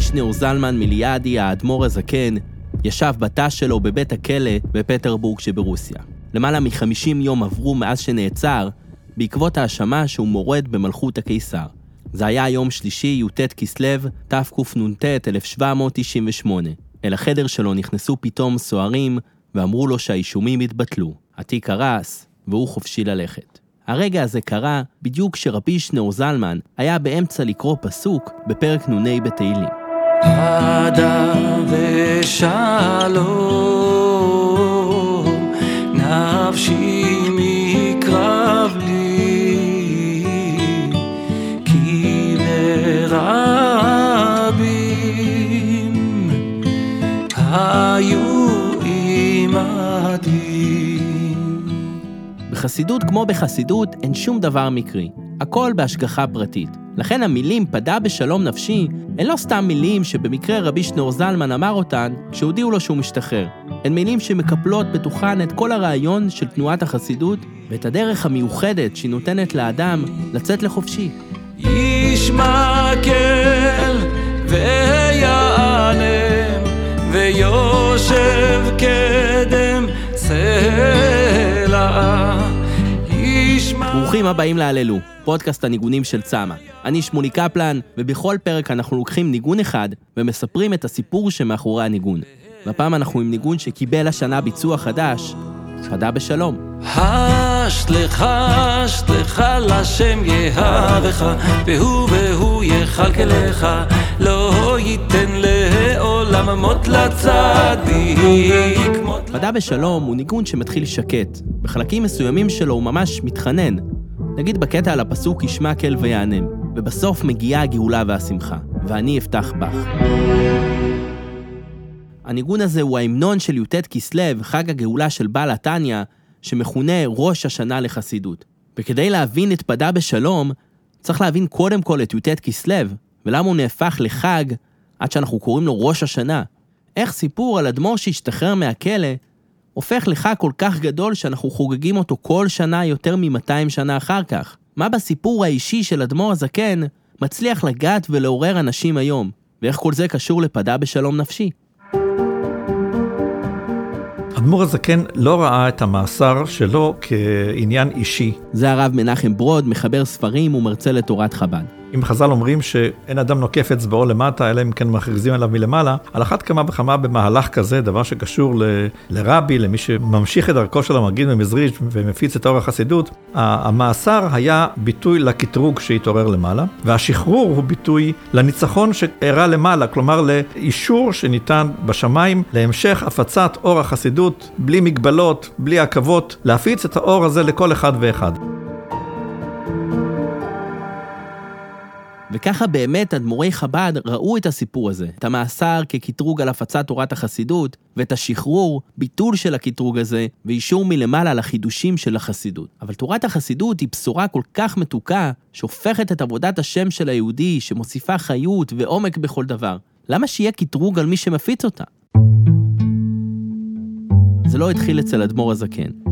שניאור זלמן מיליאדי, האדמו"ר הזקן, ישב בתא שלו בבית הכלא בפטרבורג שברוסיה. למעלה מ-50 יום עברו מאז שנעצר, בעקבות האשמה שהוא מורד במלכות הקיסר. זה היה יום שלישי, י"ט כסלו, תקנ"ט 1798. אל החדר שלו נכנסו פתאום סוהרים ואמרו לו שהאישומים התבטלו. התיק קרס, והוא חופשי ללכת. הרגע הזה קרה בדיוק כשרבי שניאור זלמן היה באמצע לקרוא פסוק בפרק נ"ה בתהילים. עדה ושלום, נפשי מקרב לי, כי לרבים היו עמדי. בחסידות כמו בחסידות אין שום דבר מקרי, הכל בהשגחה פרטית. לכן המילים פדה בשלום נפשי הן לא סתם מילים שבמקרה רבי שניאור זלמן אמר אותן כשהודיעו לו שהוא משתחרר. הן מילים שמקפלות בתוכן את כל הרעיון של תנועת החסידות ואת הדרך המיוחדת שהיא נותנת לאדם לצאת לחופשי. ישמעאל ויענם ויושב קדם ישמע ברוכים הבאים להללו, פודקאסט הניגונים של צמא. אני שמולי קפלן, ובכל פרק אנחנו לוקחים ניגון אחד ומספרים את הסיפור שמאחורי הניגון. והפעם אנחנו עם ניגון שקיבל השנה ביצוע חדש, פדה בשלום. הש לך, הש לך לשם יהבך, והוא והוא יכלכלך, לא ייתן לעולם מות לצדיק. פדה בשלום הוא ניגון שמתחיל שקט. בחלקים מסוימים שלו הוא ממש מתחנן. נגיד בקטע על הפסוק ישמע כל ויענם, ובסוף מגיעה הגאולה והשמחה, ואני אפתח בך. הניגון הזה הוא ההמנון של י"ט כסלו, חג הגאולה של בעל התניא, שמכונה ראש השנה לחסידות. וכדי להבין את פדה בשלום, צריך להבין קודם כל את י"ט כסלו, ולמה הוא נהפך לחג עד שאנחנו קוראים לו ראש השנה. איך סיפור על אדמו"ר שהשתחרר מהכלא הופך לחג כל כך גדול שאנחנו חוגגים אותו כל שנה יותר מ-200 שנה אחר כך. מה בסיפור האישי של אדמו"ר הזקן מצליח לגעת ולעורר אנשים היום, ואיך כל זה קשור לפדה בשלום נפשי. אדמו"ר הזקן לא ראה את המאסר שלו כעניין אישי. זה הרב מנחם ברוד, מחבר ספרים ומרצה לתורת חב"ד. אם חז"ל אומרים שאין אדם נוקף אצבעו למטה, אלא אם כן מכריזים עליו מלמעלה, על אחת כמה וכמה במהלך כזה, דבר שקשור ל, לרבי, למי שממשיך את דרכו של המגיד ממזריץ' ומפיץ את אור החסידות, המאסר היה ביטוי לקטרוג שהתעורר למעלה, והשחרור הוא ביטוי לניצחון שאירע למעלה, כלומר לאישור שניתן בשמיים להמשך הפצת אור החסידות, בלי מגבלות, בלי עכבות, להפיץ את האור הזה לכל אחד ואחד. וככה באמת אדמו"רי חב"ד ראו את הסיפור הזה, את המאסר כקטרוג על הפצת תורת החסידות, ואת השחרור, ביטול של הקטרוג הזה, ואישור מלמעלה לחידושים של החסידות. אבל תורת החסידות היא בשורה כל כך מתוקה, שהופכת את עבודת השם של היהודי, שמוסיפה חיות ועומק בכל דבר. למה שיהיה קטרוג על מי שמפיץ אותה? זה לא התחיל אצל אדמו"ר הזקן.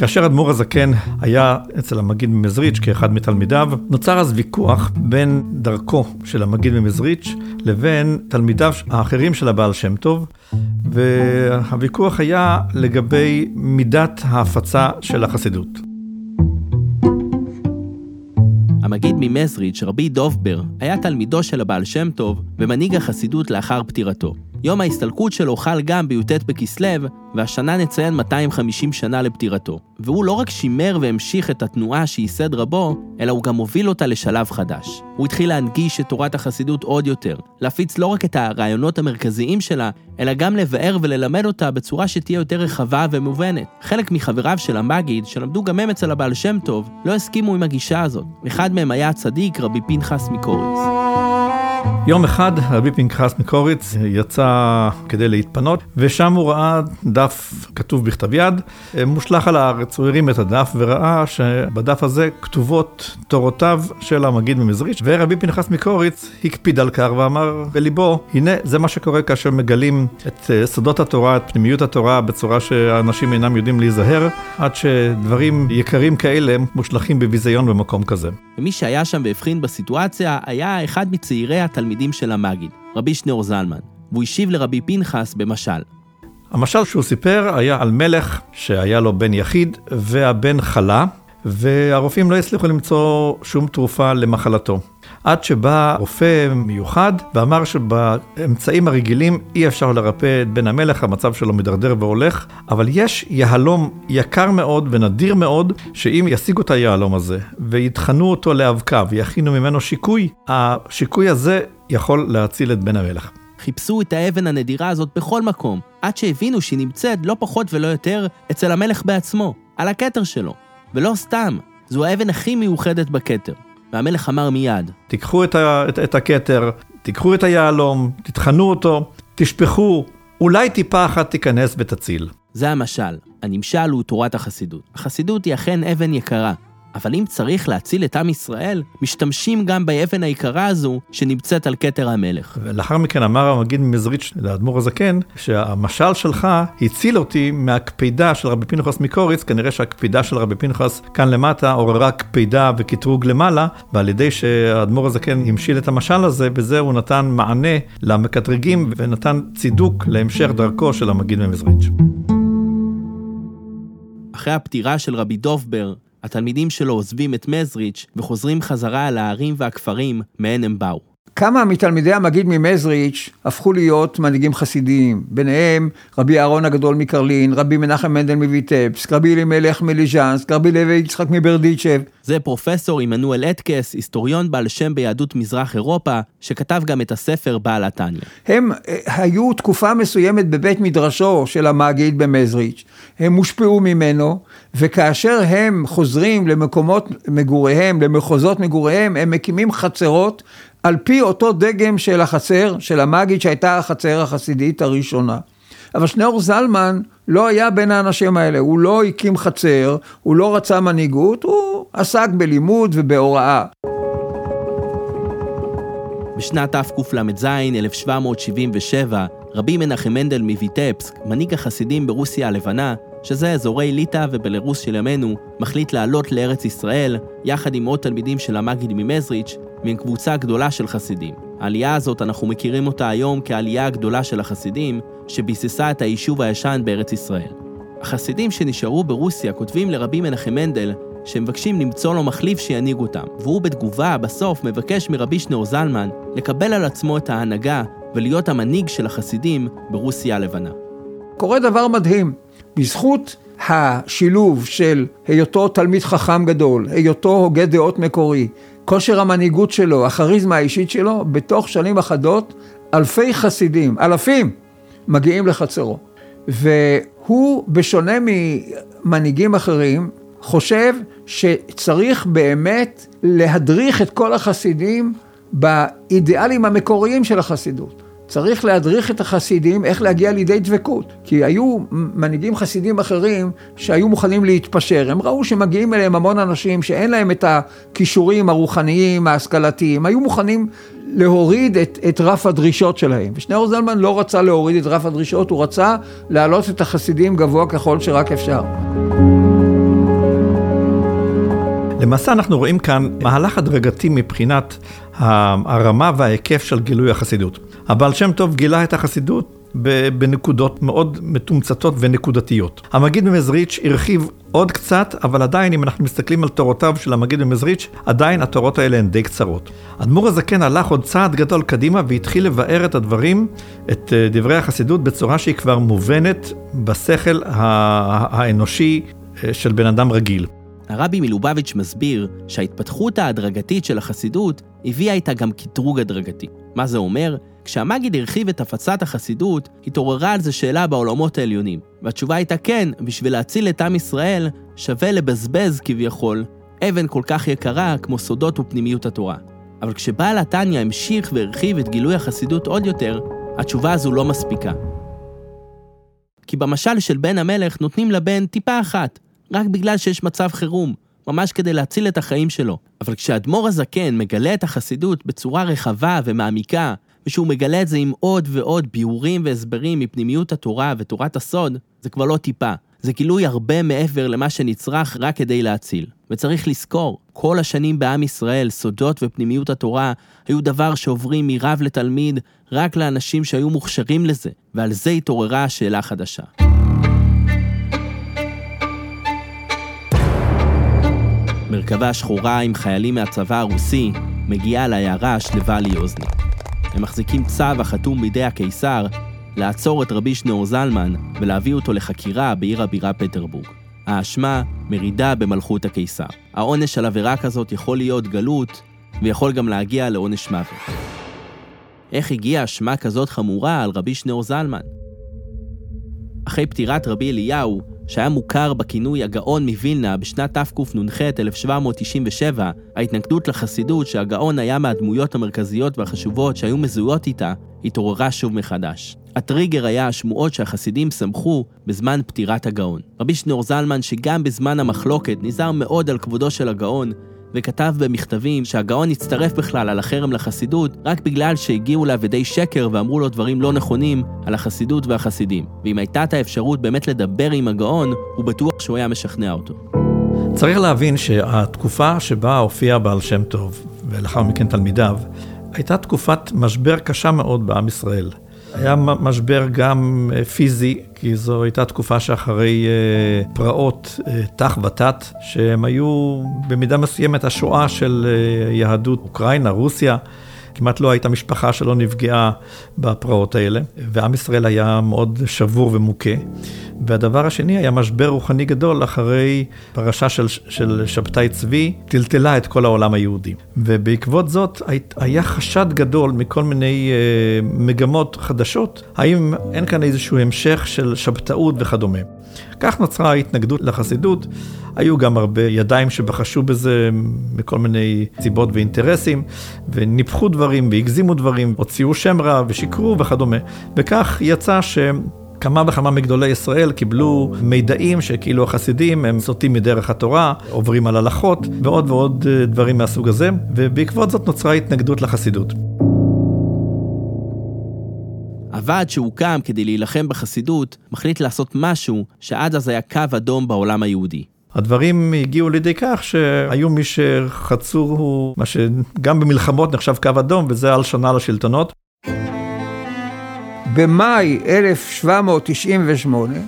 כאשר אדמו"ר הזקן היה אצל המגיד ממזריץ' כאחד מתלמידיו, נוצר אז ויכוח בין דרכו של המגיד ממזריץ' לבין תלמידיו האחרים של הבעל שם טוב, והוויכוח היה לגבי מידת ההפצה של החסידות. המגיד ממזריץ', רבי דובבר, היה תלמידו של הבעל שם טוב ומנהיג החסידות לאחר פטירתו. יום ההסתלקות שלו חל גם בי"ט בכסלו, והשנה נציין 250 שנה לפטירתו. והוא לא רק שימר והמשיך את התנועה שייסד רבו, אלא הוא גם הוביל אותה לשלב חדש. הוא התחיל להנגיש את תורת החסידות עוד יותר, להפיץ לא רק את הרעיונות המרכזיים שלה, אלא גם לבאר וללמד אותה בצורה שתהיה יותר רחבה ומובנת. חלק מחבריו של המגיד, שלמדו גם הם אצל הבעל שם טוב, לא הסכימו עם הגישה הזאת. אחד מהם היה הצדיק רבי פנחס מקוריץ. יום אחד רבי פנחס מקוריץ יצא כדי להתפנות, ושם הוא ראה דף כתוב בכתב יד, מושלך על הארץ. הוא הרים את הדף וראה שבדף הזה כתובות תורותיו של המגיד ממזריץ', ורבי פנחס מקוריץ הקפיד על כך ואמר בליבו, הנה זה מה שקורה כאשר מגלים את סודות התורה, את פנימיות התורה, בצורה שאנשים אינם יודעים להיזהר, עד שדברים יקרים כאלה מושלכים בביזיון במקום כזה. ומי שהיה שם והבחין בסיטואציה היה אחד מצעירי התלמידים של המגיד, רבי שניאור זלמן, והוא השיב לרבי פנחס במשל. המשל שהוא סיפר היה על מלך שהיה לו בן יחיד והבן חלה, והרופאים לא הצליחו למצוא שום תרופה למחלתו. עד שבא רופא מיוחד ואמר שבאמצעים הרגילים אי אפשר לרפא את בן המלך, המצב שלו מדרדר והולך, אבל יש יהלום יקר מאוד ונדיר מאוד, שאם ישיגו את היהלום הזה ויטחנו אותו לאבקה ויכינו ממנו שיקוי, השיקוי הזה יכול להציל את בן המלך. חיפשו את האבן הנדירה הזאת בכל מקום, עד שהבינו שהיא נמצאת לא פחות ולא יותר אצל המלך בעצמו, על הכתר שלו. ולא סתם, זו האבן הכי מיוחדת בכתר. והמלך אמר מיד, תיקחו את, ה, את, את הכתר, תיקחו את היהלום, תטחנו אותו, תשפכו, אולי טיפה אחת תיכנס ותציל. זה המשל. הנמשל הוא תורת החסידות. החסידות היא אכן אבן יקרה, אבל אם צריך להציל את עם ישראל, משתמשים גם באבן היקרה הזו שנמצאת על כתר המלך. ולאחר מכן אמר המגיד ממזריץ' לאדמו"ר הזקן, שהמשל שלך הציל אותי מהקפידה של רבי פנחס מקוריץ, כנראה שהקפידה של רבי פנחס כאן למטה עוררה קפידה וקטרוג למעלה, ועל ידי שהאדמו"ר הזקן המשיל את המשל הזה, בזה הוא נתן מענה למקטרגים ונתן צידוק להמשך דרכו של המגיד ממזריץ'. אחרי הפטירה של רבי דובבר, התלמידים שלו עוזבים את מזריץ' וחוזרים חזרה אל הערים והכפרים מהן הם באו. כמה מתלמידי המגיד ממזריץ' הפכו להיות מנהיגים חסידיים, ביניהם רבי אהרון הגדול מקרלין, רבי מנחם מנדל מויטבסק, רבי אלימלך מליז'נסק, רבי לוי יצחק מברדיצ'ב. זה פרופסור עמנואל אטקס, היסטוריון בעל שם ביהדות מזרח אירופה, שכתב גם את הספר בעל התניא. הם אה, היו תקופה מסוימת בבית מדרשו של המגיד במזריץ', הם הושפעו ממנו, וכאשר הם חוזרים למקומות מגוריהם, למחוזות מגוריהם, הם מקימים חצרות על פי אותו דגם של החצר, של המגיד שהייתה החצר החסידית הראשונה. אבל שניאור זלמן לא היה בין האנשים האלה, הוא לא הקים חצר, הוא לא רצה מנהיגות, הוא עסק בלימוד ובהוראה. בשנת תקל"ז, 1777, רבי מנחם מנדל מויטפסק, מנהיג החסידים ברוסיה הלבנה, שזה אזורי ליטא ובלרוס של ימינו, מחליט לעלות לארץ ישראל, יחד עם עוד תלמידים של המגיד ממזריץ', מן קבוצה גדולה של חסידים. העלייה הזאת, אנחנו מכירים אותה היום כעלייה הגדולה של החסידים, שביססה את היישוב הישן בארץ ישראל. החסידים שנשארו ברוסיה כותבים לרבי מנחם מנדל שמבקשים למצוא לו מחליף שינהיג אותם, והוא בתגובה, בסוף, מבקש מרבי שניאור זלמן לקבל על עצמו את ההנהגה ולהיות המנהיג של החסידים ברוסיה הלבנה. קורה דבר מדהים, בזכות השילוב של היותו תלמיד חכם גדול, היותו הוגה דעות מקורי, כושר המנהיגות שלו, הכריזמה האישית שלו, בתוך שנים אחדות אלפי חסידים, אלפים, מגיעים לחצרו. והוא, בשונה ממנהיגים אחרים, חושב שצריך באמת להדריך את כל החסידים באידיאלים המקוריים של החסידות. צריך להדריך את החסידים איך להגיע לידי דבקות. כי היו מנהיגים חסידים אחרים שהיו מוכנים להתפשר. הם ראו שמגיעים אליהם המון אנשים שאין להם את הכישורים הרוחניים, ההשכלתיים. היו מוכנים להוריד את, את רף הדרישות שלהם. ושניאור זלמן לא רצה להוריד את רף הדרישות, הוא רצה להעלות את החסידים גבוה ככל שרק אפשר. למעשה אנחנו רואים כאן מהלך הדרגתי מבחינת הרמה וההיקף של גילוי החסידות. הבעל שם טוב גילה את החסידות בנקודות מאוד מתומצתות ונקודתיות. המגיד ממזריץ' הרחיב עוד קצת, אבל עדיין אם אנחנו מסתכלים על תורותיו של המגיד ממזריץ', עדיין התורות האלה הן די קצרות. אדמו"ר הזקן הלך עוד צעד גדול קדימה והתחיל לבאר את הדברים, את אה, דברי החסידות, בצורה שהיא כבר מובנת בשכל האנושי אה, של בן אדם רגיל. הרבי מלובביץ' מסביר שההתפתחות ההדרגתית של החסידות הביאה איתה גם קטרוג הדרגתי. מה זה אומר? כשהמגיד הרחיב את הפצת החסידות, התעוררה על זה שאלה בעולמות העליונים. והתשובה הייתה כן, בשביל להציל את עם ישראל, שווה לבזבז כביכול אבן כל כך יקרה כמו סודות ופנימיות התורה. אבל כשבעל התניא המשיך והרחיב את גילוי החסידות עוד יותר, התשובה הזו לא מספיקה. כי במשל של בן המלך נותנים לבן טיפה אחת, רק בגלל שיש מצב חירום, ממש כדי להציל את החיים שלו. אבל כשאדמו"ר הזקן מגלה את החסידות בצורה רחבה ומעמיקה, ושהוא מגלה את זה עם עוד ועוד ביאורים והסברים מפנימיות התורה ותורת הסוד, זה כבר לא טיפה, זה גילוי הרבה מעבר למה שנצרך רק כדי להציל. וצריך לזכור, כל השנים בעם ישראל, סודות ופנימיות התורה היו דבר שעוברים מרב לתלמיד רק לאנשים שהיו מוכשרים לזה, ועל זה התעוררה השאלה חדשה. מרכבה שחורה עם חיילים מהצבא הרוסי מגיעה לעיירה שלווה ליוזני. הם מחזיקים צו החתום בידי הקיסר לעצור את רבי שניאור זלמן ולהביא אותו לחקירה בעיר הבירה פטרבורג. האשמה מרידה במלכות הקיסר. העונש על עבירה כזאת יכול להיות גלות, ויכול גם להגיע לעונש מוות. איך הגיעה אשמה כזאת חמורה על רבי שניאור זלמן? אחרי פטירת רבי אליהו, שהיה מוכר בכינוי הגאון מווילנה בשנת תקנ"ח 1797, ההתנגדות לחסידות שהגאון היה מהדמויות המרכזיות והחשובות שהיו מזוהות איתה, התעוררה שוב מחדש. הטריגר היה השמועות שהחסידים שמחו בזמן פטירת הגאון. רבי שניאור זלמן, שגם בזמן המחלוקת נזהר מאוד על כבודו של הגאון, וכתב במכתבים שהגאון הצטרף בכלל על החרם לחסידות רק בגלל שהגיעו אליו ידי שקר ואמרו לו דברים לא נכונים על החסידות והחסידים. ואם הייתה את האפשרות באמת לדבר עם הגאון, הוא בטוח שהוא היה משכנע אותו. צריך להבין שהתקופה שבה הופיע בעל שם טוב, ולאחר מכן תלמידיו, הייתה תקופת משבר קשה מאוד בעם ישראל. היה משבר גם אה, פיזי, כי זו הייתה תקופה שאחרי אה, פרעות אה, ת"ח ות"ת, שהם היו במידה מסוימת השואה של יהדות אוקראינה, רוסיה. כמעט לא הייתה משפחה שלא נפגעה בפרעות האלה, ועם ישראל היה מאוד שבור ומוכה. והדבר השני היה משבר רוחני גדול אחרי פרשה של, של שבתאי צבי, טלטלה את כל העולם היהודי. ובעקבות זאת היה חשד גדול מכל מיני אה, מגמות חדשות, האם אין כאן איזשהו המשך של שבתאות וכדומה. כך נוצרה ההתנגדות לחסידות. היו גם הרבה ידיים שבחשו בזה מכל מיני סיבות ואינטרסים, וניפחו דברים והגזימו דברים, הוציאו שם רע ושיקרו וכדומה. וכך יצא ש... כמה וכמה מגדולי ישראל קיבלו מידעים שכאילו החסידים הם סוטים מדרך התורה, עוברים על הלכות ועוד ועוד אה, דברים מהסוג הזה, ובעקבות זאת נוצרה התנגדות לחסידות. הוועד שהוקם כדי להילחם בחסידות, מחליט לעשות משהו שעד אז היה קו אדום בעולם היהודי. הדברים הגיעו לידי כך שהיו מי שחצו, מה שגם במלחמות נחשב קו אדום, וזה על שנה לשלטונות. במאי 1798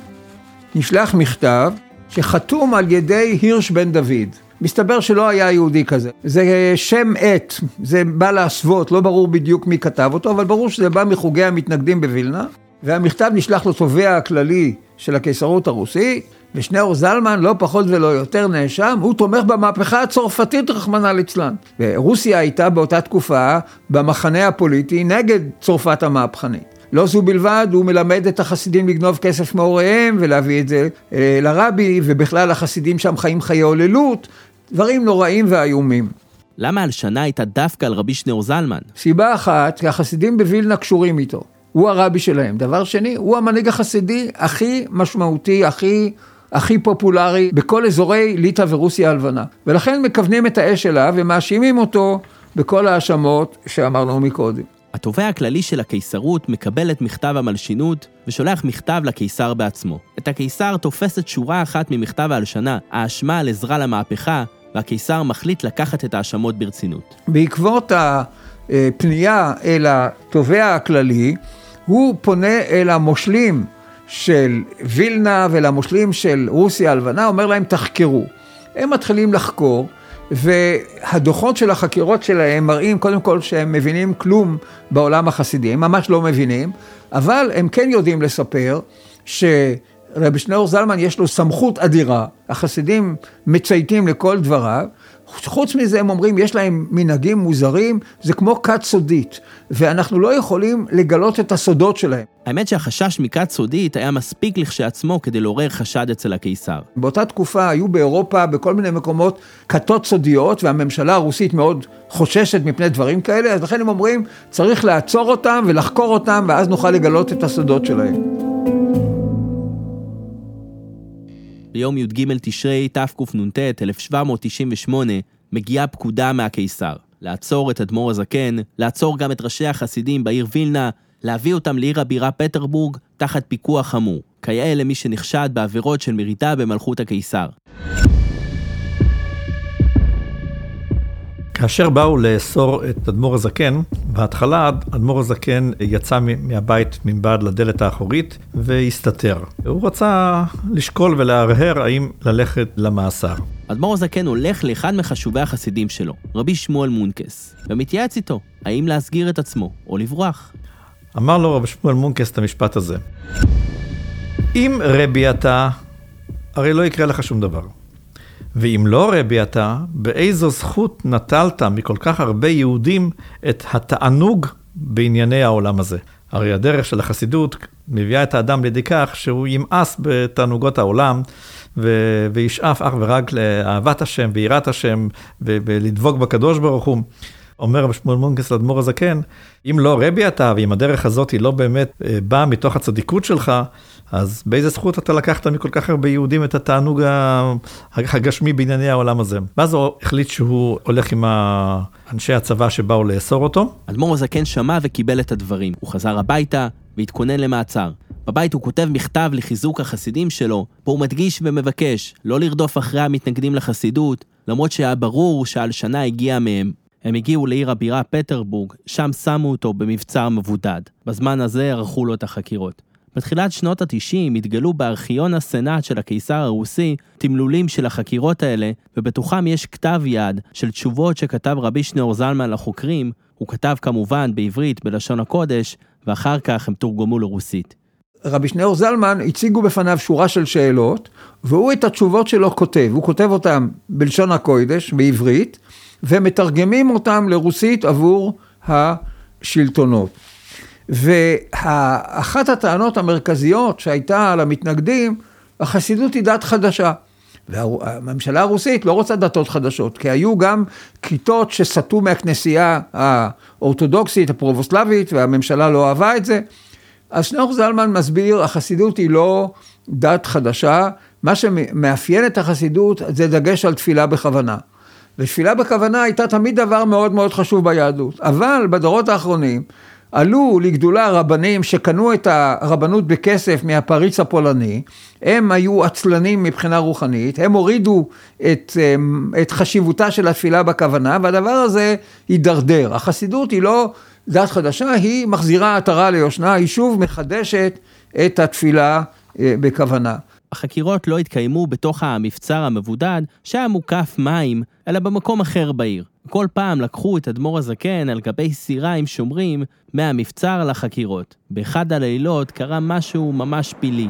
נשלח מכתב שחתום על ידי הירש בן דוד. מסתבר שלא היה יהודי כזה. זה שם עט, זה בא להסוות, לא ברור בדיוק מי כתב אותו, אבל ברור שזה בא מחוגי המתנגדים בווילנה, והמכתב נשלח לתובע הכללי של הקיסרות הרוסי, ושניאור זלמן לא פחות ולא יותר נאשם, הוא תומך במהפכה הצרפתית רחמנא ליצלן. ורוסיה הייתה באותה תקופה במחנה הפוליטי נגד צרפת המהפכנית. לא זו בלבד, הוא מלמד את החסידים לגנוב כסף מהוריהם ולהביא את זה אה, לרבי, ובכלל החסידים שם חיים חיי הוללות, דברים נוראים ואיומים. למה הלשנה הייתה דווקא על רבי שניאור זלמן? סיבה אחת, כי החסידים בווילנה קשורים איתו. הוא הרבי שלהם. דבר שני, הוא המנהיג החסידי הכי משמעותי, הכי, הכי פופולרי בכל אזורי ליטא ורוסיה הלבנה. ולכן מכוונים את האש אליו ומאשימים אותו בכל ההאשמות שאמרנו מקודם. התובע הכללי של הקיסרות מקבל את מכתב המלשינות ושולח מכתב לקיסר בעצמו. את הקיסר תופסת שורה אחת ממכתב ההלשנה, האשמה על עזרה למהפכה, והקיסר מחליט לקחת את ההאשמות ברצינות. בעקבות הפנייה אל התובע הכללי, הוא פונה אל המושלים של וילנה ולמושלים של רוסיה הלבנה, אומר להם תחקרו. הם מתחילים לחקור. והדוחות של החקירות שלהם מראים קודם כל שהם מבינים כלום בעולם החסידי, הם ממש לא מבינים, אבל הם כן יודעים לספר שרבי שניאור זלמן יש לו סמכות אדירה, החסידים מצייתים לכל דבריו, חוץ מזה הם אומרים, יש להם מנהגים מוזרים, זה כמו כת סודית, ואנחנו לא יכולים לגלות את הסודות שלהם. האמת שהחשש מכת סודית היה מספיק לכשעצמו כדי לעורר חשד אצל הקיסר. באותה תקופה היו באירופה, בכל מיני מקומות, כתות סודיות, והממשלה הרוסית מאוד חוששת מפני דברים כאלה, אז לכן הם אומרים, צריך לעצור אותם ולחקור אותם, ואז נוכל לגלות את הסודות שלהם. ביום י"ג תשרי תקנ"ט 1798 מגיעה פקודה מהקיסר לעצור את אדמו"ר הזקן, לעצור גם את ראשי החסידים בעיר וילנה, להביא אותם לעיר הבירה פטרבורג תחת פיקוח חמור, כיאה למי שנחשד בעבירות של מרידה במלכות הקיסר. כאשר באו לאסור את אדמו"ר הזקן, בהתחלה אדמו"ר הזקן יצא מהבית מבעד לדלת האחורית והסתתר. הוא רצה לשקול ולהרהר האם ללכת למאסר. אדמו"ר הזקן הולך לאחד מחשובי החסידים שלו, רבי שמואל מונקס, ומתייעץ איתו, האם להסגיר את עצמו או לברוח. אמר לו רבי שמואל מונקס את המשפט הזה: אם רבי אתה, הרי לא יקרה לך שום דבר. ואם לא רבי אתה, באיזו זכות נטלת מכל כך הרבה יהודים את התענוג בענייני העולם הזה? הרי הדרך של החסידות מביאה את האדם לידי כך שהוא ימאס בתענוגות העולם ו- וישאף אך ורק לאהבת השם ויראת השם ולדבוק בקדוש ברוך הוא. אומר רבי שמואל מונקס לאדמו"ר הזקן, אם לא רבי אתה, ואם הדרך הזאת היא לא באמת אה, באה מתוך הצדיקות שלך, אז באיזה זכות אתה לקחת מכל כך הרבה יהודים את התענוג הגשמי בענייני העולם הזה? ואז הוא החליט שהוא הולך עם אנשי הצבא שבאו לאסור אותו. אדמו"ר הזקן שמע וקיבל את הדברים. הוא חזר הביתה והתכונן למעצר. בבית הוא כותב מכתב לחיזוק החסידים שלו, פה הוא מדגיש ומבקש לא לרדוף אחרי המתנגדים לחסידות, למרות שהיה ברור שההלשנה הגיעה מהם. הם הגיעו לעיר הבירה פטרבורג, שם שמו אותו במבצר מבודד. בזמן הזה ערכו לו את החקירות. בתחילת שנות ה-90 התגלו בארכיון הסנאט של הקיסר הרוסי תמלולים של החקירות האלה, ובתוכם יש כתב יד של תשובות שכתב רבי שניאור זלמן לחוקרים, הוא כתב כמובן בעברית, בלשון הקודש, ואחר כך הם תורגמו לרוסית. רבי שניאור זלמן הציגו בפניו שורה של שאלות, והוא את התשובות שלו כותב. הוא כותב אותן בלשון הקודש, בעברית, ומתרגמים אותם לרוסית עבור השלטונות. ואחת הטענות המרכזיות שהייתה על המתנגדים, החסידות היא דת חדשה. והממשלה הרוסית לא רוצה דתות חדשות, כי היו גם כיתות שסטו מהכנסייה האורתודוקסית, הפרובוסלבית, והממשלה לא אהבה את זה. אז שנור זלמן מסביר, החסידות היא לא דת חדשה, מה שמאפיין את החסידות זה דגש על תפילה בכוונה. ותפילה בכוונה הייתה תמיד דבר מאוד מאוד חשוב ביהדות, אבל בדורות האחרונים עלו לגדולה רבנים שקנו את הרבנות בכסף מהפריץ הפולני, הם היו עצלנים מבחינה רוחנית, הם הורידו את, אמ, את חשיבותה של התפילה בכוונה, והדבר הזה הידרדר. החסידות היא לא דת חדשה, היא מחזירה עטרה ליושנה, היא שוב מחדשת את התפילה אה, בכוונה. החקירות לא התקיימו בתוך המבצר המבודד שהיה מוקף מים, אלא במקום אחר בעיר. כל פעם לקחו את אדמו"ר הזקן על גבי סירה עם שומרים מהמבצר לחקירות. באחד הלילות קרה משהו ממש פילי.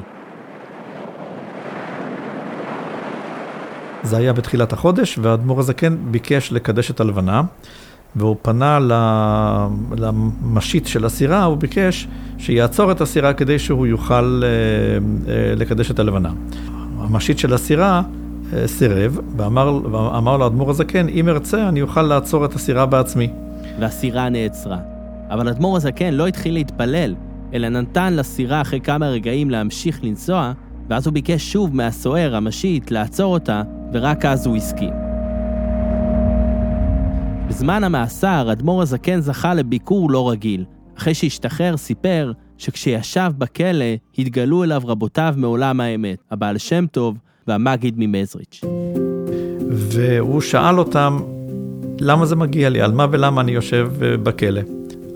זה היה בתחילת החודש, והאדמו"ר הזקן ביקש לקדש את הלבנה, והוא פנה למשית של הסירה, הוא ביקש שיעצור את הסירה כדי שהוא יוכל אה, אה, לקדש את הלבנה. המשית של הסירה אה, סירב, ואמר, ואמר לו האדמו"ר הזקן, אם ארצה אני אוכל לעצור את הסירה בעצמי. והסירה נעצרה. אבל אדמו"ר הזקן לא התחיל להתפלל, אלא נתן לסירה אחרי כמה רגעים להמשיך לנסוע, ואז הוא ביקש שוב מהסוער, המשית, לעצור אותה, ורק אז הוא הסכים. בזמן המאסר, אדמו"ר הזקן זכה לביקור לא רגיל. אחרי שהשתחרר, סיפר שכשישב בכלא, התגלו אליו רבותיו מעולם האמת, הבעל שם טוב והמגיד ממזריץ'. והוא שאל אותם, למה זה מגיע לי? על מה ולמה אני יושב אה, בכלא?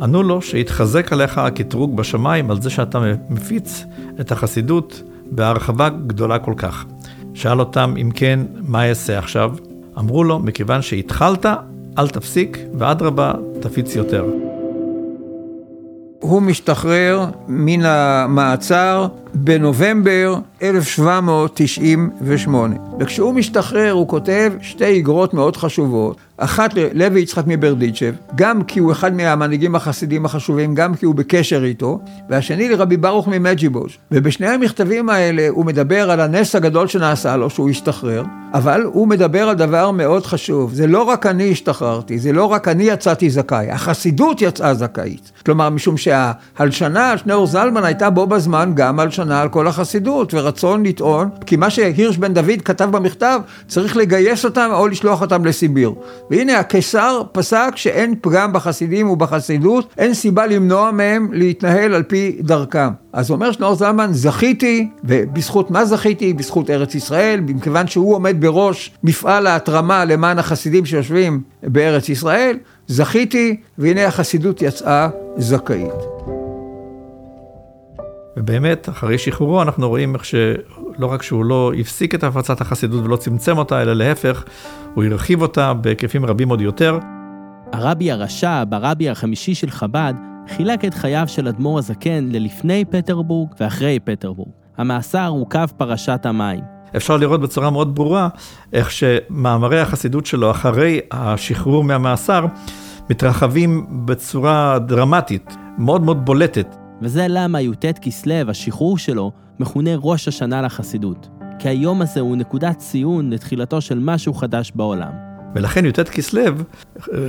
ענו לו שהתחזק עליך הקטרוג בשמיים על זה שאתה מפיץ את החסידות בהרחבה גדולה כל כך. שאל אותם, אם כן, מה אעשה עכשיו? אמרו לו, מכיוון שהתחלת, אל תפסיק, ואדרבה, תפיץ יותר. הוא משתחרר מן המעצר בנובמבר 1798. וכשהוא משתחרר הוא כותב שתי איגרות מאוד חשובות. אחת ללוי יצחק מברדיצ'ב, גם כי הוא אחד מהמנהיגים החסידים החשובים, גם כי הוא בקשר איתו, והשני לרבי ברוך ממג'יבוז'. ובשני המכתבים האלה הוא מדבר על הנס הגדול שנעשה לו, שהוא השתחרר, אבל הוא מדבר על דבר מאוד חשוב. זה לא רק אני השתחררתי, זה לא רק אני יצאתי זכאי, החסידות יצאה זכאית. כלומר, משום שההלשנה על שניאור זלמן הייתה בו בזמן גם הלשנה ראשונה על כל החסידות, ורצון לטעון, כי מה שהירש בן דוד כתב במכתב, צריך לגייס אותם או לשלוח אותם לסיביר. והנה הקיסר פסק שאין פגם בחסידים ובחסידות, אין סיבה למנוע מהם להתנהל על פי דרכם. אז אומר שנור זלמן, זכיתי, ובזכות מה זכיתי? בזכות ארץ ישראל, מכיוון שהוא עומד בראש מפעל ההתרמה למען החסידים שיושבים בארץ ישראל, זכיתי, והנה החסידות יצאה זכאית. ובאמת, אחרי שחרורו אנחנו רואים איך שלא רק שהוא לא הפסיק את הפצת החסידות ולא צמצם אותה, אלא להפך, הוא הרחיב אותה בהיקפים רבים עוד יותר. הרבי הרשע, ברבי החמישי של חב"ד, חילק את חייו של אדמו"ר הזקן ללפני פטרבורג ואחרי פטרבורג. המאסר הוא קו פרשת המים. אפשר לראות בצורה מאוד ברורה איך שמאמרי החסידות שלו אחרי השחרור מהמאסר מתרחבים בצורה דרמטית, מאוד מאוד בולטת. וזה למה י"ט כסלו, השחרור שלו, מכונה ראש השנה לחסידות. כי היום הזה הוא נקודת ציון לתחילתו של משהו חדש בעולם. ולכן י"ט כסלו,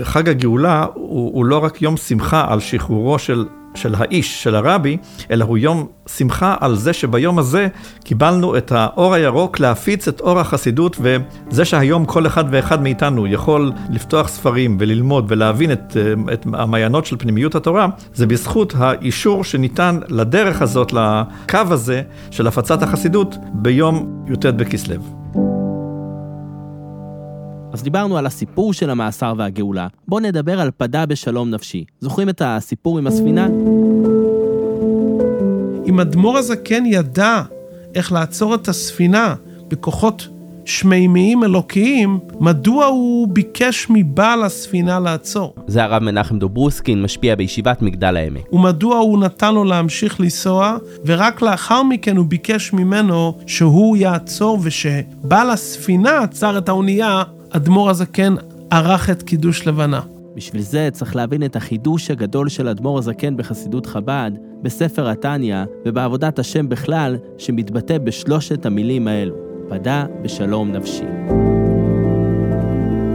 חג הגאולה, הוא, הוא לא רק יום שמחה על שחרורו של של האיש, של הרבי, אלא הוא יום שמחה על זה שביום הזה קיבלנו את האור הירוק להפיץ את אור החסידות, וזה שהיום כל אחד ואחד מאיתנו יכול לפתוח ספרים וללמוד ולהבין את, את המעיינות של פנימיות התורה, זה בזכות האישור שניתן לדרך הזאת, לקו הזה של הפצת החסידות ביום י"ט בכסלו. אז דיברנו על הסיפור של המאסר והגאולה. בואו נדבר על פדה בשלום נפשי. זוכרים את הסיפור עם הספינה? אם אדמו"ר הזקן ידע איך לעצור את הספינה בכוחות שמימיים אלוקיים, מדוע הוא ביקש מבעל הספינה לעצור? זה הרב מנחם דוברוסקין, משפיע בישיבת מגדל העמק. ומדוע הוא נתן לו להמשיך לנסוע, ורק לאחר מכן הוא ביקש ממנו שהוא יעצור, ושבעל הספינה עצר את האונייה אדמו"ר הזקן ערך את קידוש לבנה. בשביל זה צריך להבין את החידוש הגדול של אדמו"ר הזקן בחסידות חב"ד, בספר התניא ובעבודת השם בכלל, שמתבטא בשלושת המילים האלו, פדה בשלום נפשי.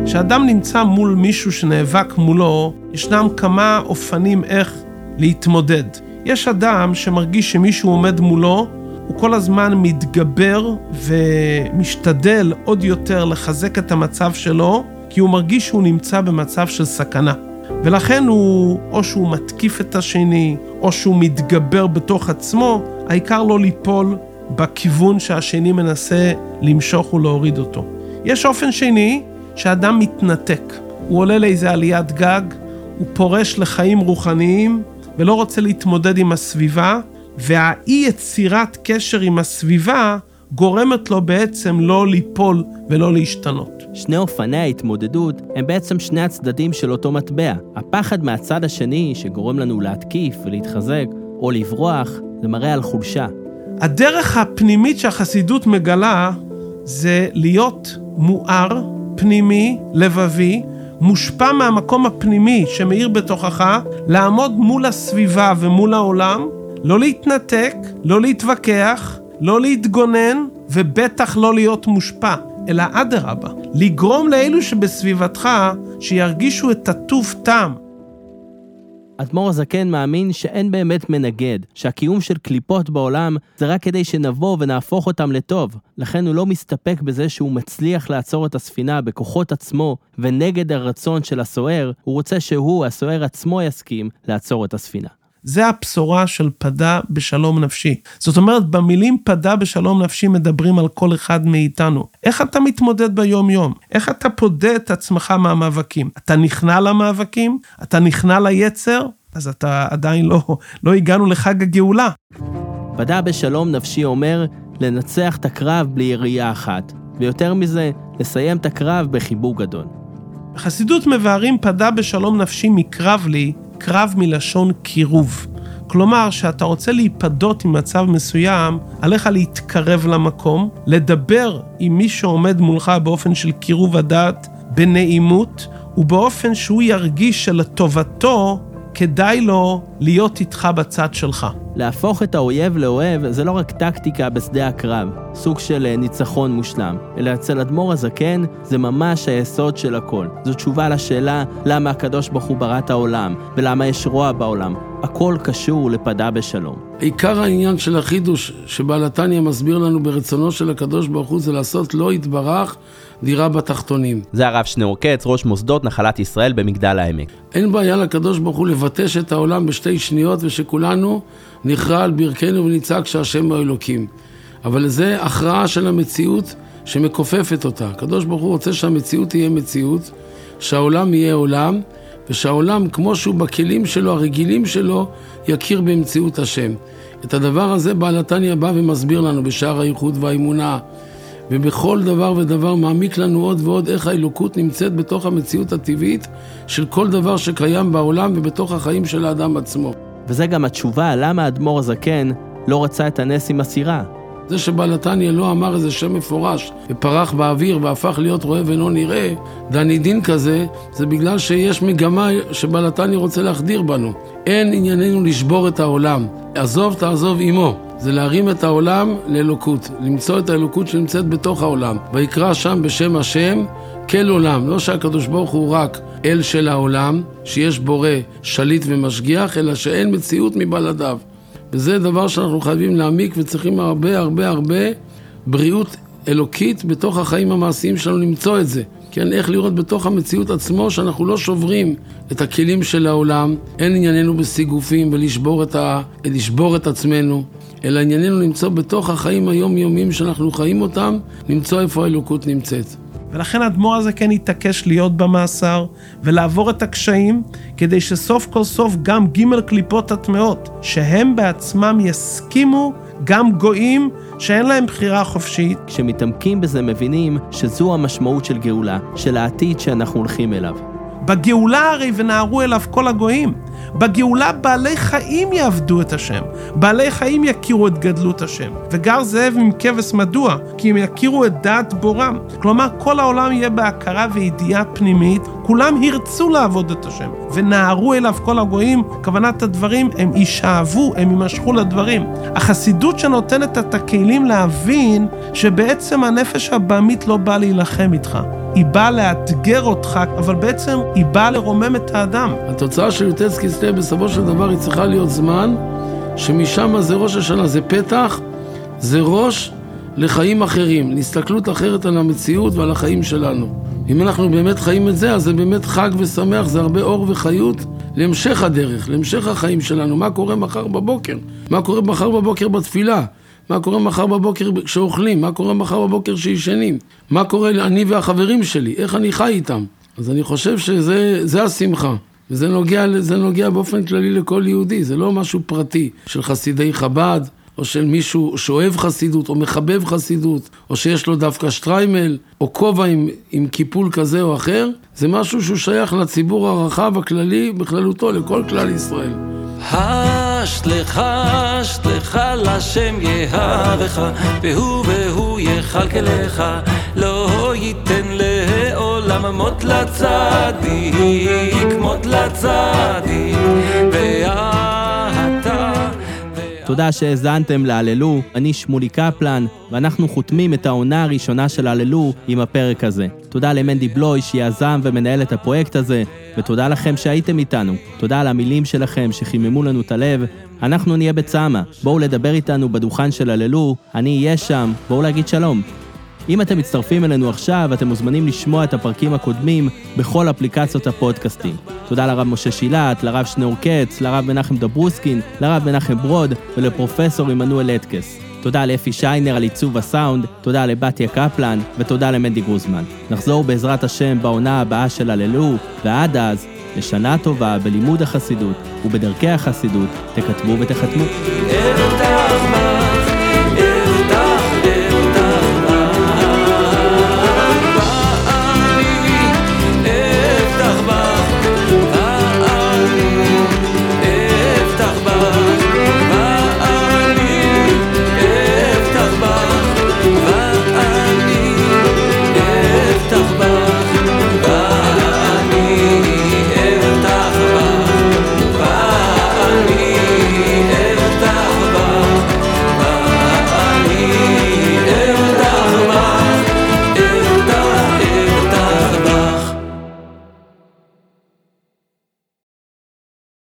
כשאדם נמצא מול מישהו שנאבק מולו, ישנם כמה אופנים איך להתמודד. יש אדם שמרגיש שמישהו עומד מולו הוא כל הזמן מתגבר ומשתדל עוד יותר לחזק את המצב שלו, כי הוא מרגיש שהוא נמצא במצב של סכנה. ולכן הוא, או שהוא מתקיף את השני, או שהוא מתגבר בתוך עצמו, העיקר לא ליפול בכיוון שהשני מנסה למשוך ולהוריד אותו. יש אופן שני, שאדם מתנתק. הוא עולה לאיזה עליית גג, הוא פורש לחיים רוחניים, ולא רוצה להתמודד עם הסביבה, והאי יצירת קשר עם הסביבה גורמת לו בעצם לא ליפול ולא להשתנות. שני אופני ההתמודדות הם בעצם שני הצדדים של אותו מטבע. הפחד מהצד השני, שגורם לנו להתקיף ולהתחזק, או לברוח, זה מראה על חולשה. הדרך הפנימית שהחסידות מגלה זה להיות מואר, פנימי, לבבי, מושפע מהמקום הפנימי שמאיר בתוכך, לעמוד מול הסביבה ומול העולם, לא להתנתק, לא להתווכח, לא להתגונן, ובטח לא להיות מושפע, אלא אדרבה, לגרום לאלו שבסביבתך שירגישו את הטוב טעם. אדמו"ר הזקן מאמין שאין באמת מנגד, שהקיום של קליפות בעולם זה רק כדי שנבוא ונהפוך אותם לטוב. לכן הוא לא מסתפק בזה שהוא מצליח לעצור את הספינה בכוחות עצמו ונגד הרצון של הסוער, הוא רוצה שהוא, הסוער עצמו, יסכים לעצור את הספינה. זה הבשורה של פדה בשלום נפשי. זאת אומרת, במילים פדה בשלום נפשי מדברים על כל אחד מאיתנו. איך אתה מתמודד ביום-יום? איך אתה פודה את עצמך מהמאבקים? אתה נכנע למאבקים? אתה נכנע ליצר? אז אתה עדיין לא, לא הגענו לחג הגאולה. פדה בשלום נפשי אומר לנצח את הקרב בלי ירייה אחת, ויותר מזה, לסיים את הקרב בחיבוק גדול. בחסידות מבארים פדה בשלום נפשי מקרב לי קרב מלשון קירוב. כלומר, שאתה רוצה להיפדות עם מצב מסוים, עליך להתקרב למקום, לדבר עם מי שעומד מולך באופן של קירוב הדעת, בנעימות, ובאופן שהוא ירגיש שלטובתו כדאי לו להיות איתך בצד שלך. להפוך את האויב לאוהב זה לא רק טקטיקה בשדה הקרב, סוג של אה, ניצחון מושלם, אלא אצל אדמו"ר הזקן זה ממש היסוד של הכל. זו תשובה לשאלה למה הקדוש ברוך הוא ברא את העולם, ולמה יש רוע בעולם. הכל קשור לפדה בשלום. עיקר העניין של החידוש שבעל התניא מסביר לנו ברצונו של הקדוש ברוך הוא זה לעשות לא יתברך דירה בתחתונים. זה הרב שניאור קץ, ראש מוסדות נחלת ישראל במגדל העמק. אין בעיה לקדוש ברוך הוא לבטש את העולם בשתי שניות ושכולנו נכרע על ברכנו ונצעק שהשם הוא אלוקים. אבל זה הכרעה של המציאות שמכופפת אותה. הקדוש ברוך הוא רוצה שהמציאות תהיה מציאות, שהעולם יהיה עולם, ושהעולם, כמו שהוא בכלים שלו, הרגילים שלו, יכיר במציאות השם. את הדבר הזה בעל התניא בא ומסביר לנו בשער האיחוד והאמונה, ובכל דבר ודבר מעמיק לנו עוד ועוד איך האלוקות נמצאת בתוך המציאות הטבעית של כל דבר שקיים בעולם ובתוך החיים של האדם עצמו. וזה גם התשובה למה האדמו"ר הזקן לא רצה את הנס עם הסירה. זה שבעל התניא לא אמר איזה שם מפורש ופרח באוויר והפך להיות רואה ואינו נראה, דני דין כזה, זה בגלל שיש מגמה שבעל התניא רוצה להחדיר בנו. אין ענייננו לשבור את העולם. עזוב תעזוב עמו. זה להרים את העולם לאלוקות, למצוא את האלוקות שנמצאת בתוך העולם. ויקרא שם בשם השם כל עולם, לא שהקדוש ברוך הוא רק אל של העולם, שיש בורא, שליט ומשגיח, אלא שאין מציאות מבלעדיו. וזה דבר שאנחנו חייבים להעמיק וצריכים הרבה הרבה הרבה בריאות אלוקית בתוך החיים המעשיים שלנו למצוא את זה. כן, איך לראות בתוך המציאות עצמו שאנחנו לא שוברים את הכלים של העולם, אין ענייננו בסיגופים ולשבור את, ה... את עצמנו, אלא ענייננו למצוא בתוך החיים היומיומיים שאנחנו חיים אותם, למצוא איפה האלוקות נמצאת. ולכן האדמו"ר הזה כן התעקש להיות במאסר ולעבור את הקשיים, כדי שסוף כל סוף גם ג' קליפות הטמעות, שהם בעצמם יסכימו, גם גויים, שאין להם בחירה חופשית. כשמתעמקים בזה מבינים שזו המשמעות של גאולה, של העתיד שאנחנו הולכים אליו. בגאולה הרי ונהרו אליו כל הגויים. בגאולה בעלי חיים יעבדו את השם, בעלי חיים יכירו את גדלות השם. וגר זאב עם כבש מדוע? כי הם יכירו את דעת בורם. כלומר, כל העולם יהיה בהכרה וידיעה פנימית, כולם ירצו לעבוד את השם. ונהרו אליו כל הגויים, כוונת הדברים, הם יישאבו, הם יימשכו לדברים. החסידות שנותנת את הכלים להבין שבעצם הנפש הבעמית לא באה להילחם איתך. היא באה לאתגר אותך, אבל בעצם היא באה לרומם את האדם. התוצאה של י"ט כסלו בסופו של דבר היא צריכה להיות זמן שמשם זה ראש השנה, זה פתח, זה ראש לחיים אחרים, להסתכלות אחרת על המציאות ועל החיים שלנו. אם אנחנו באמת חיים את זה, אז זה באמת חג ושמח, זה הרבה אור וחיות להמשך הדרך, להמשך החיים שלנו. מה קורה מחר בבוקר? מה קורה מחר בבוקר בתפילה? מה קורה מחר בבוקר כשאוכלים? מה קורה מחר בבוקר כשישנים? מה קורה אני והחברים שלי? איך אני חי איתם? אז אני חושב שזה השמחה. וזה נוגע, נוגע באופן כללי לכל יהודי, זה לא משהו פרטי של חסידי חב"ד, או של מישהו שאוהב חסידות, או מחבב חסידות, או שיש לו דווקא שטריימל, או כובע עם, עם קיפול כזה או אחר, זה משהו שהוא שייך לציבור הרחב הכללי בכללותו, לכל כלל ישראל. השט לך, השט לך לשם יהבך, והוא והוא יכלכלך, לא ייתן לעולם מות לצדיק, מות לצדיק, ואתה... תודה שהאזנתם להללו, אני שמולי קפלן, ואנחנו חותמים את העונה הראשונה של הללו עם הפרק הזה. תודה למנדי בלוי שיזם ומנהל את הפרויקט הזה, ותודה לכם שהייתם איתנו. תודה על המילים שלכם שחיממו לנו את הלב. אנחנו נהיה בצמא, בואו לדבר איתנו בדוכן של הללו, אני אהיה שם, בואו להגיד שלום. אם אתם מצטרפים אלינו עכשיו, אתם מוזמנים לשמוע את הפרקים הקודמים בכל אפליקציות הפודקאסטים. תודה לרב משה שילת, לרב שניאור קץ, לרב מנחם דברוסקין, לרב מנחם ברוד ולפרופסור עמנואל אטקס. תודה לאפי שיינר על עיצוב הסאונד, תודה לבתיה קפלן ותודה למנדי גרוזמן. נחזור בעזרת השם בעונה הבאה של הללו, ועד אז, לשנה טובה בלימוד החסידות ובדרכי החסידות, תכתבו ותחתמו.